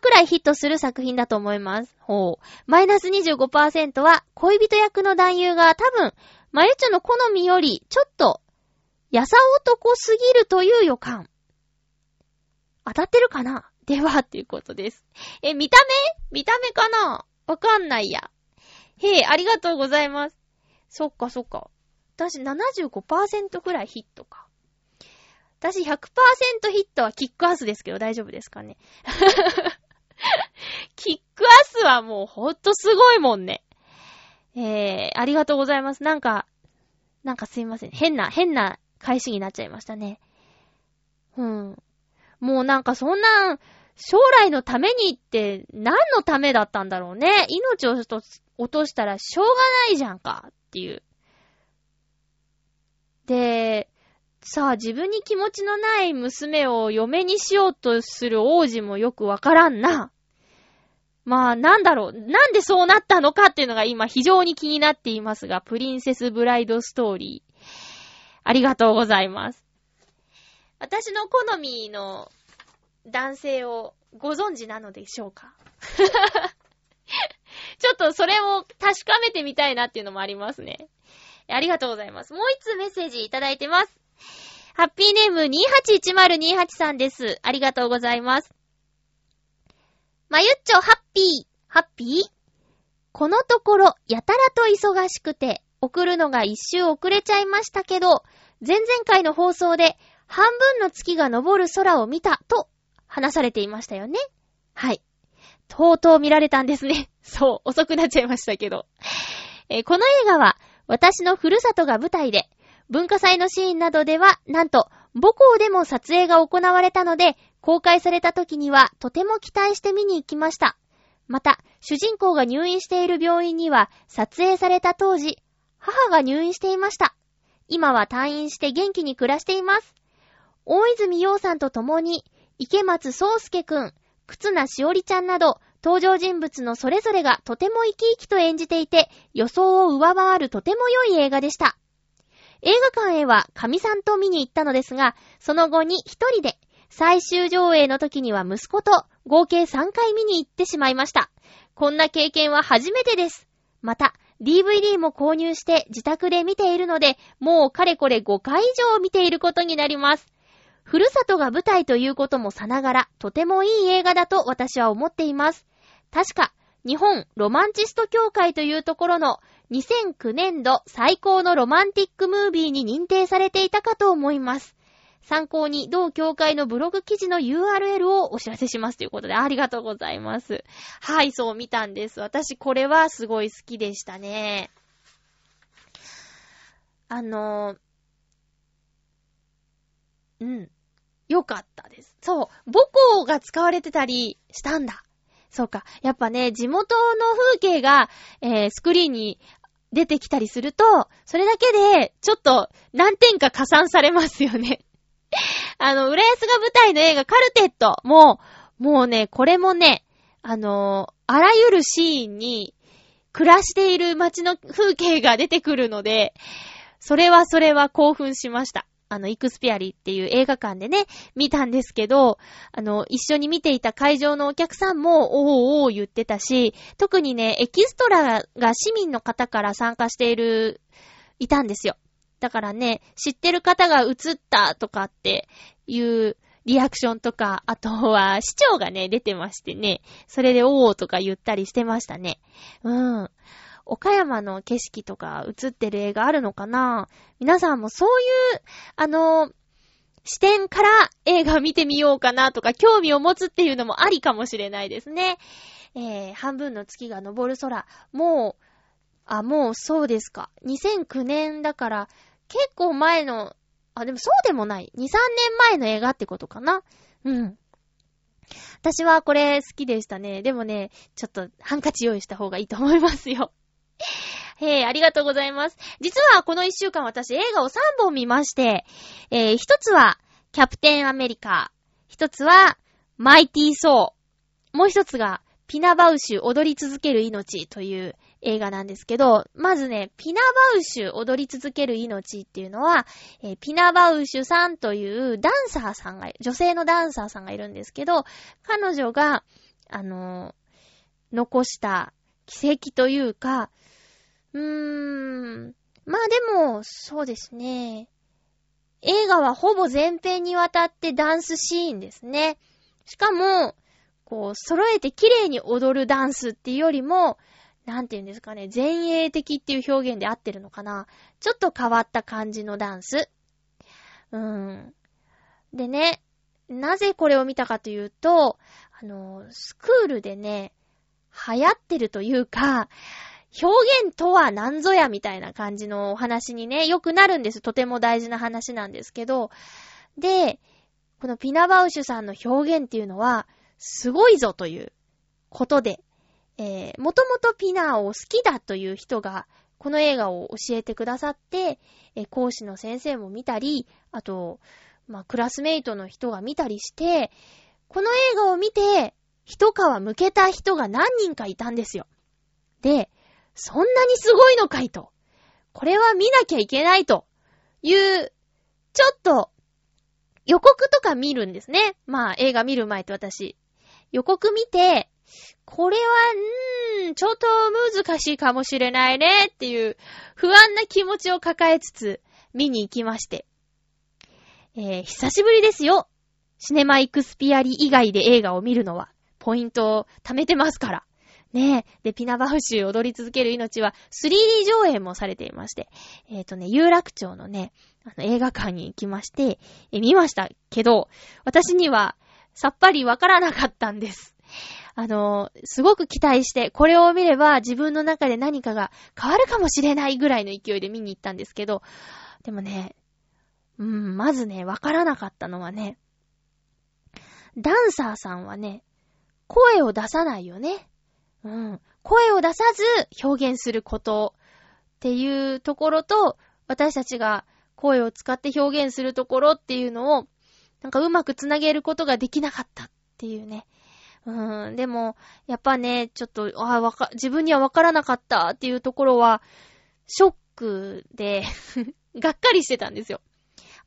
くらいヒットする作品だと思います。ほう。マイナス25%は恋人役の男優が多分、まゆちょの好みよりちょっとやさ男すぎるという予感。当たってるかな？では、っていうことです。え、見た目？見た目かな？わかんないや。へえ、ありがとうございます。そっかそっか。私75%くらいヒットか。私100%ヒットはキックアスですけど大丈夫ですかね？キックアスはもうほんとすごいもんね。えー、ありがとうございます。なんか、なんかすいません。変な、変な返しになっちゃいましたね。うん。もうなんかそんな、将来のためにって何のためだったんだろうね。命を落としたらしょうがないじゃんかっていう。で、さあ自分に気持ちのない娘を嫁にしようとする王子もよくわからんな。まあなんだろう。なんでそうなったのかっていうのが今非常に気になっていますが、プリンセスブライドストーリー。ありがとうございます。私の好みの男性をご存知なのでしょうか？ちょっとそれを確かめてみたいなっていうのもありますね。ありがとうございます。もう一通メッセージいただいてます。ハッピーネーム281028さんです。ありがとうございます。まゆっちょ、ハッピー、ハッピー？このところ、やたらと忙しくて、送るのが一周遅れちゃいましたけど、前々回の放送で半分の月が昇る空を見たと話されていましたよね。はい。とうとう見られたんですね。そう、遅くなっちゃいましたけど。えー、この映画は私のふるさとが舞台で、文化祭のシーンなどでは、なんと母校でも撮影が行われたので、公開された時にはとても期待して見に行きました。また、主人公が入院している病院には、撮影された当時、母が入院していました。今は退院して元気に暮らしています。大泉洋さんと共に、池松壮介くん、忽那しおりちゃんなど、登場人物のそれぞれがとても生き生きと演じていて、予想を上回るとても良い映画でした。映画館へは神さんと見に行ったのですが、その後に一人で、最終上映の時には息子と合計3回見に行ってしまいました。こんな経験は初めてです。また、DVD も購入して自宅で見ているので、もうかれこれ5回以上見ていることになります。ふるさとが舞台ということもさながら、とてもいい映画だと私は思っています。確か、日本ロマンチスト協会というところの2009年度最高のロマンティックムービーに認定されていたかと思います。参考に同協会のブログ記事の URL をお知らせしますということでありがとうございます。はい、そう見たんです。私これはすごい好きでしたね。あのうん。よかったです。そう。母校が使われてたりしたんだ。そうか。やっぱね、地元の風景が、えー、スクリーンに出てきたりすると、それだけで、ちょっと何点か加算されますよね。あの、浦安が舞台の映画カルテットもう、もうね、これもね、あのあらゆるシーンに暮らしている街の風景が出てくるので、それはそれは興奮しました。あの、イクスピアリっていう映画館でね、見たんですけど、あの、一緒に見ていた会場のお客さんも、おーおー言ってたし、特にね、エキストラが市民の方から参加している、いたんですよ。だからね、知ってる方が映ったとかっていうリアクションとか、あとは市長がね、出てましてね、それでおーとか言ったりしてましたね。うん。岡山の景色とか映ってる映画あるのかな？皆さんもそういう、あの、視点から映画見てみようかなとか、興味を持つっていうのもありかもしれないですね。えー、半分の月が昇る空。もう、あ、もうそうですか。2009年だから、結構前の、あ、でもそうでもない。2、3年前の映画ってことかな。うん。私はこれ好きでしたね。でもね、ちょっとハンカチ用意した方がいいと思いますよ。へ え、ありがとうございます。実はこの一週間私映画を3本見まして、えー、一つは、キャプテンアメリカ。一つは、マイティーソー。もう一つが、ピナバウシュ踊り続ける命という映画なんですけど、まずね、ピナバウシュ踊り続ける命っていうのは、えー、ピナバウシュさんというダンサーさんが、女性のダンサーさんがいるんですけど、彼女が、あのー、残した奇跡というか、うーん。まあでも、そうですね。映画はほぼ全編にわたってダンスシーンですね。しかも、こう、揃えて綺麗に踊るダンスっていうよりも、なんて言うんですかね、前衛的っていう表現で合ってるのかな。ちょっと変わった感じのダンス。うん。でね、なぜこれを見たかというと、あの、スクールでね、流行ってるというか、表現とは何ぞやみたいな感じのお話にね、よくなるんです。とても大事な話なんですけど。で、このピナバウシュさんの表現っていうのは、すごいぞということで、えー、もともとピナーを好きだという人が、この映画を教えてくださって、えー、講師の先生も見たり、あと、まあ、クラスメイトの人が見たりして、この映画を見て、一皮向けた人が何人かいたんですよ。で、そんなにすごいのかいと。これは見なきゃいけないという、ちょっと予告とか見るんですね。まあ映画見る前と私。予告見て、これは、うーん、ちょっと難しいかもしれないねっていう不安な気持ちを抱えつつ見に行きまして。えー、久しぶりですよ。シネマイクスピアリ以外で映画を見るのは、ポイントを貯めてますから。ねえ。で、ピナバウシュ踊り続ける命は 3D 上映もされていまして、えっ、ー、とね、有楽町のね、あの映画館に行きまして、え見ましたけど、私にはさっぱりわからなかったんです。あの、すごく期待して、これを見れば自分の中で何かが変わるかもしれないぐらいの勢いで見に行ったんですけど、でもね、うん、まずね、わからなかったのはね、ダンサーさんはね、声を出さないよね。うん。声を出さず表現することっていうところと、私たちが声を使って表現するところっていうのを、なんかうまくつなげることができなかったっていうね。うん。でも、やっぱね、ちょっと、あ、わか、自分にはわからなかったっていうところは、ショックで がっかりしてたんですよ。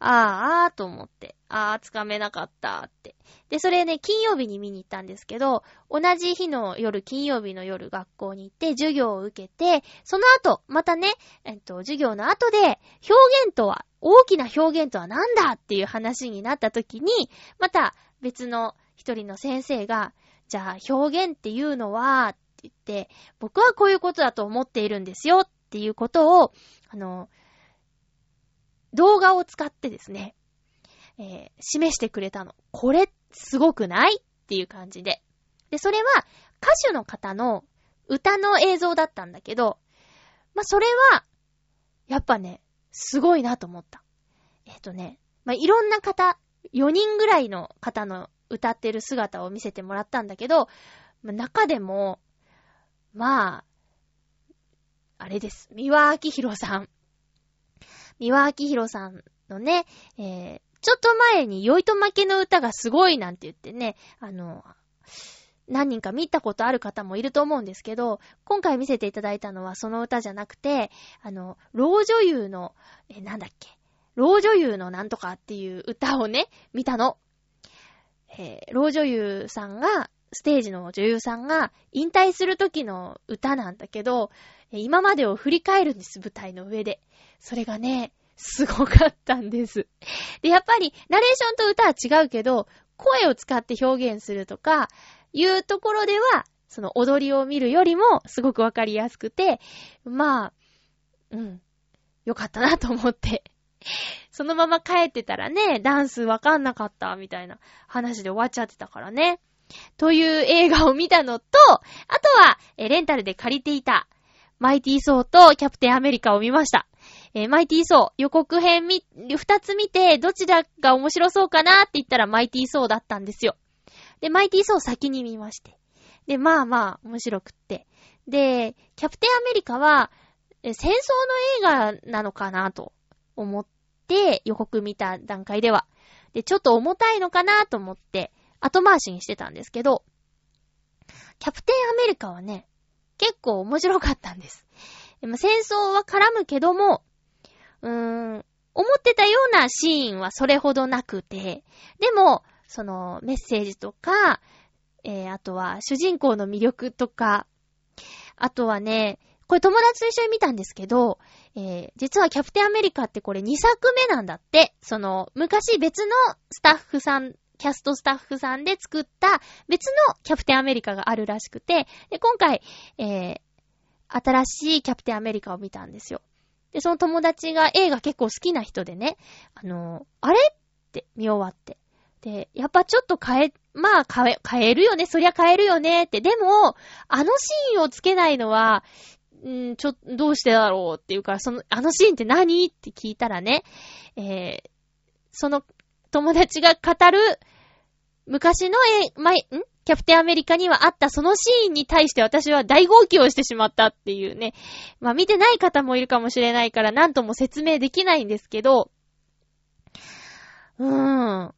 あーあーと思って。あー、つかめなかったって。で、それね、金曜日に見に行ったんですけど、同じ日の夜、金曜日の夜学校に行って授業を受けて、その後、またね、えっと、授業の後で、表現とは、大きな表現とは何だっていう話になった時に、また別の一人の先生が、じゃあ表現っていうのは、って言って、僕はこういうことだと思っているんですよっていうことを、あの、動画を使ってですね、えー、示してくれたの。これ、すごくないっていう感じで。で、それは、歌手の方の歌の映像だったんだけど、まあ、それは、やっぱね、すごいなと思った。えっ、ー、とね、まあ、いろんな方、4人ぐらいの方の歌ってる姿を見せてもらったんだけど、中でも、まあ、あれです。三輪明宏さん。三輪明宏さんのね、えー、ちょっと前に酔いと負けの歌がすごいなんて言ってね、あの、何人か見たことある方もいると思うんですけど、今回見せていただいたのはその歌じゃなくて、あの、老女優の、え、なんだっけ、老女優のなんとかっていう歌をね、見たの。えー、老女優さんが、ステージの女優さんが引退する時の歌なんだけど、今までを振り返るんです、舞台の上で。それがね、すごかったんです。で、やっぱり、ナレーションと歌は違うけど、声を使って表現するとか、いうところでは、その踊りを見るよりも、すごくわかりやすくて、まあ、うん、よかったなと思って。そのまま帰ってたらね、ダンスわかんなかった、みたいな話で終わっちゃってたからね。という映画を見たのと、あとは、レンタルで借りていた、マイティー・ソーとキャプテン・アメリカを見ました。えー、マイティー・ソー、予告編み、二つ見て、どちらが面白そうかなって言ったらマイティー・ソーだったんですよ。で、マイティー・ソー先に見まして。で、まあまあ、面白くって。で、キャプテン・アメリカは、戦争の映画なのかなと思って、予告見た段階では。で、ちょっと重たいのかなと思って、後回しにしてたんですけど、キャプテン・アメリカはね、結構面白かったんです。でも戦争は絡むけども、うーん、思ってたようなシーンはそれほどなくて、でも、そのメッセージとか、えー、あとは主人公の魅力とか、あとはね、これ友達と一緒に見たんですけど、えー、実はキャプテンアメリカってこれ2作目なんだって。その、昔別のスタッフさん、キャストスタッフさんで作った別のキャプテンアメリカがあるらしくて、で、今回、えー、新しいキャプテンアメリカを見たんですよ。で、その友達が映画結構好きな人でね、あのあれって見終わって。で、やっぱちょっと変え、まあ変え、変えるよね、そりゃ変えるよねって。でも、あのシーンをつけないのは、んちょ、どうしてだろうっていうか、その、あのシーンって何？って聞いたらね、えー、その友達が語る昔のえ、ま、ん？キャプテンアメリカにはあったそのシーンに対して私は大号泣をしてしまったっていうね。まあ見てない方もいるかもしれないから何とも説明できないんですけど、うーん。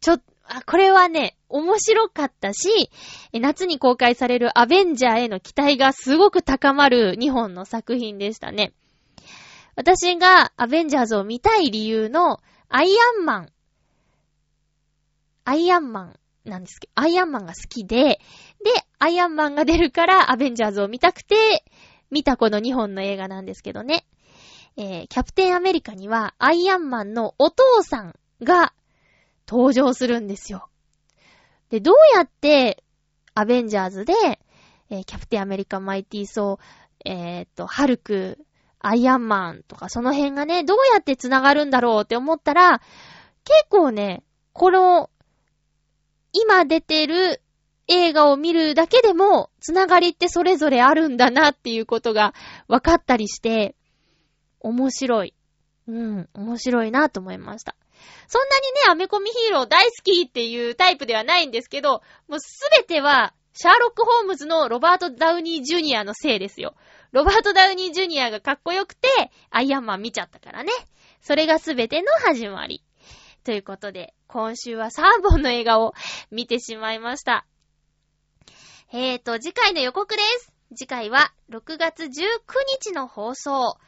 ちょ、あ、これはね、面白かったし、夏に公開されるアベンジャーへの期待がすごく高まる2本の作品でしたね。私がアベンジャーズを見たい理由のアイアンマン。アイアンマンなんですけど、アイアンマンが好きで、で、アイアンマンが出るからアベンジャーズを見たくて、見たこの2本の映画なんですけどね。えー、キャプテンアメリカにはアイアンマンのお父さんが登場するんですよ。で、どうやってアベンジャーズで、えー、キャプテンアメリカ、マイティーソー、えー、っと、ハルク、アイアンマンとかその辺がね、どうやって繋がるんだろうって思ったら、結構ね、この今出てる映画を見るだけでも、つながりってそれぞれあるんだなっていうことが分かったりして、面白い。うん、面白いなと思いました。そんなにね、アメコミヒーロー大好きっていうタイプではないんですけど、もうすべては、シャーロック・ホームズのロバート・ダウニー・ジュニアのせいですよ。ロバート・ダウニー・ジュニアがかっこよくて、アイアンマン見ちゃったからね。それがすべての始まり。ということで、今週は3本の映画を見てしまいました。えーと、次回の予告です。次回は6月19日の放送。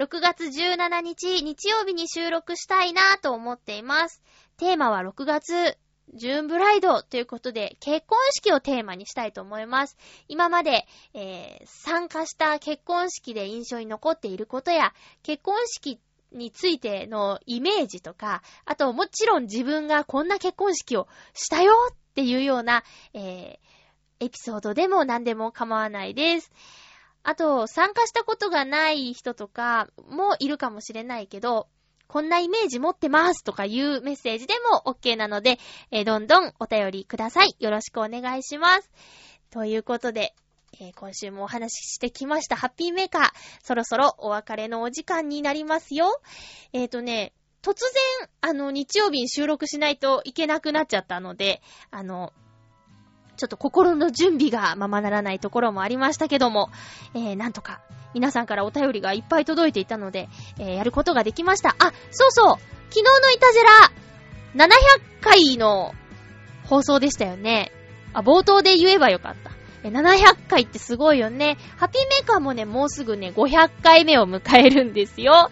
6月17日日曜日に収録したいなと思っています。テーマは6月ジューンブライドということで、結婚式をテーマにしたいと思います。今まで、えー、参加した結婚式で印象に残っていることや、結婚式についてのイメージとか、あともちろん自分がこんな結婚式をしたよっていうような、えー、エピソードでも何でも構わないです。あと、参加したことがない人とかもいるかもしれないけど、こんなイメージ持ってますとかいうメッセージでも OK なので、えー、どんどんお便りください。よろしくお願いします。ということで、えー、今週もお話ししてきましたハッピーメーカー。そろそろお別れのお時間になりますよ。えっ、ー、とね、突然、あの、日曜日に収録しないといけなくなっちゃったので、あの、ちょっと心の準備がままならないところもありましたけども、えー、なんとか、皆さんからお便りがいっぱい届いていたので、えー、やることができました。あ、そうそう昨日のイタジェラ、700回の放送でしたよね。あ、冒頭で言えばよかった。700回ってすごいよね。ハッピーメーカーもね、もうすぐね、500回目を迎えるんですよ。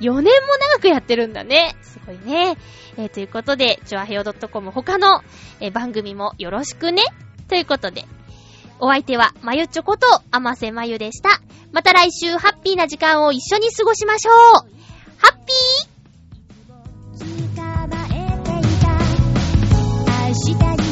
4年も長くやってるんだね。すごいね。えー、ということで、ちょあへよ .com 他の、えー、番組もよろしくね。ということで、お相手は、まゆちょこと、あませまゆでした。また来週、ハッピーな時間を一緒に過ごしましょうハッピー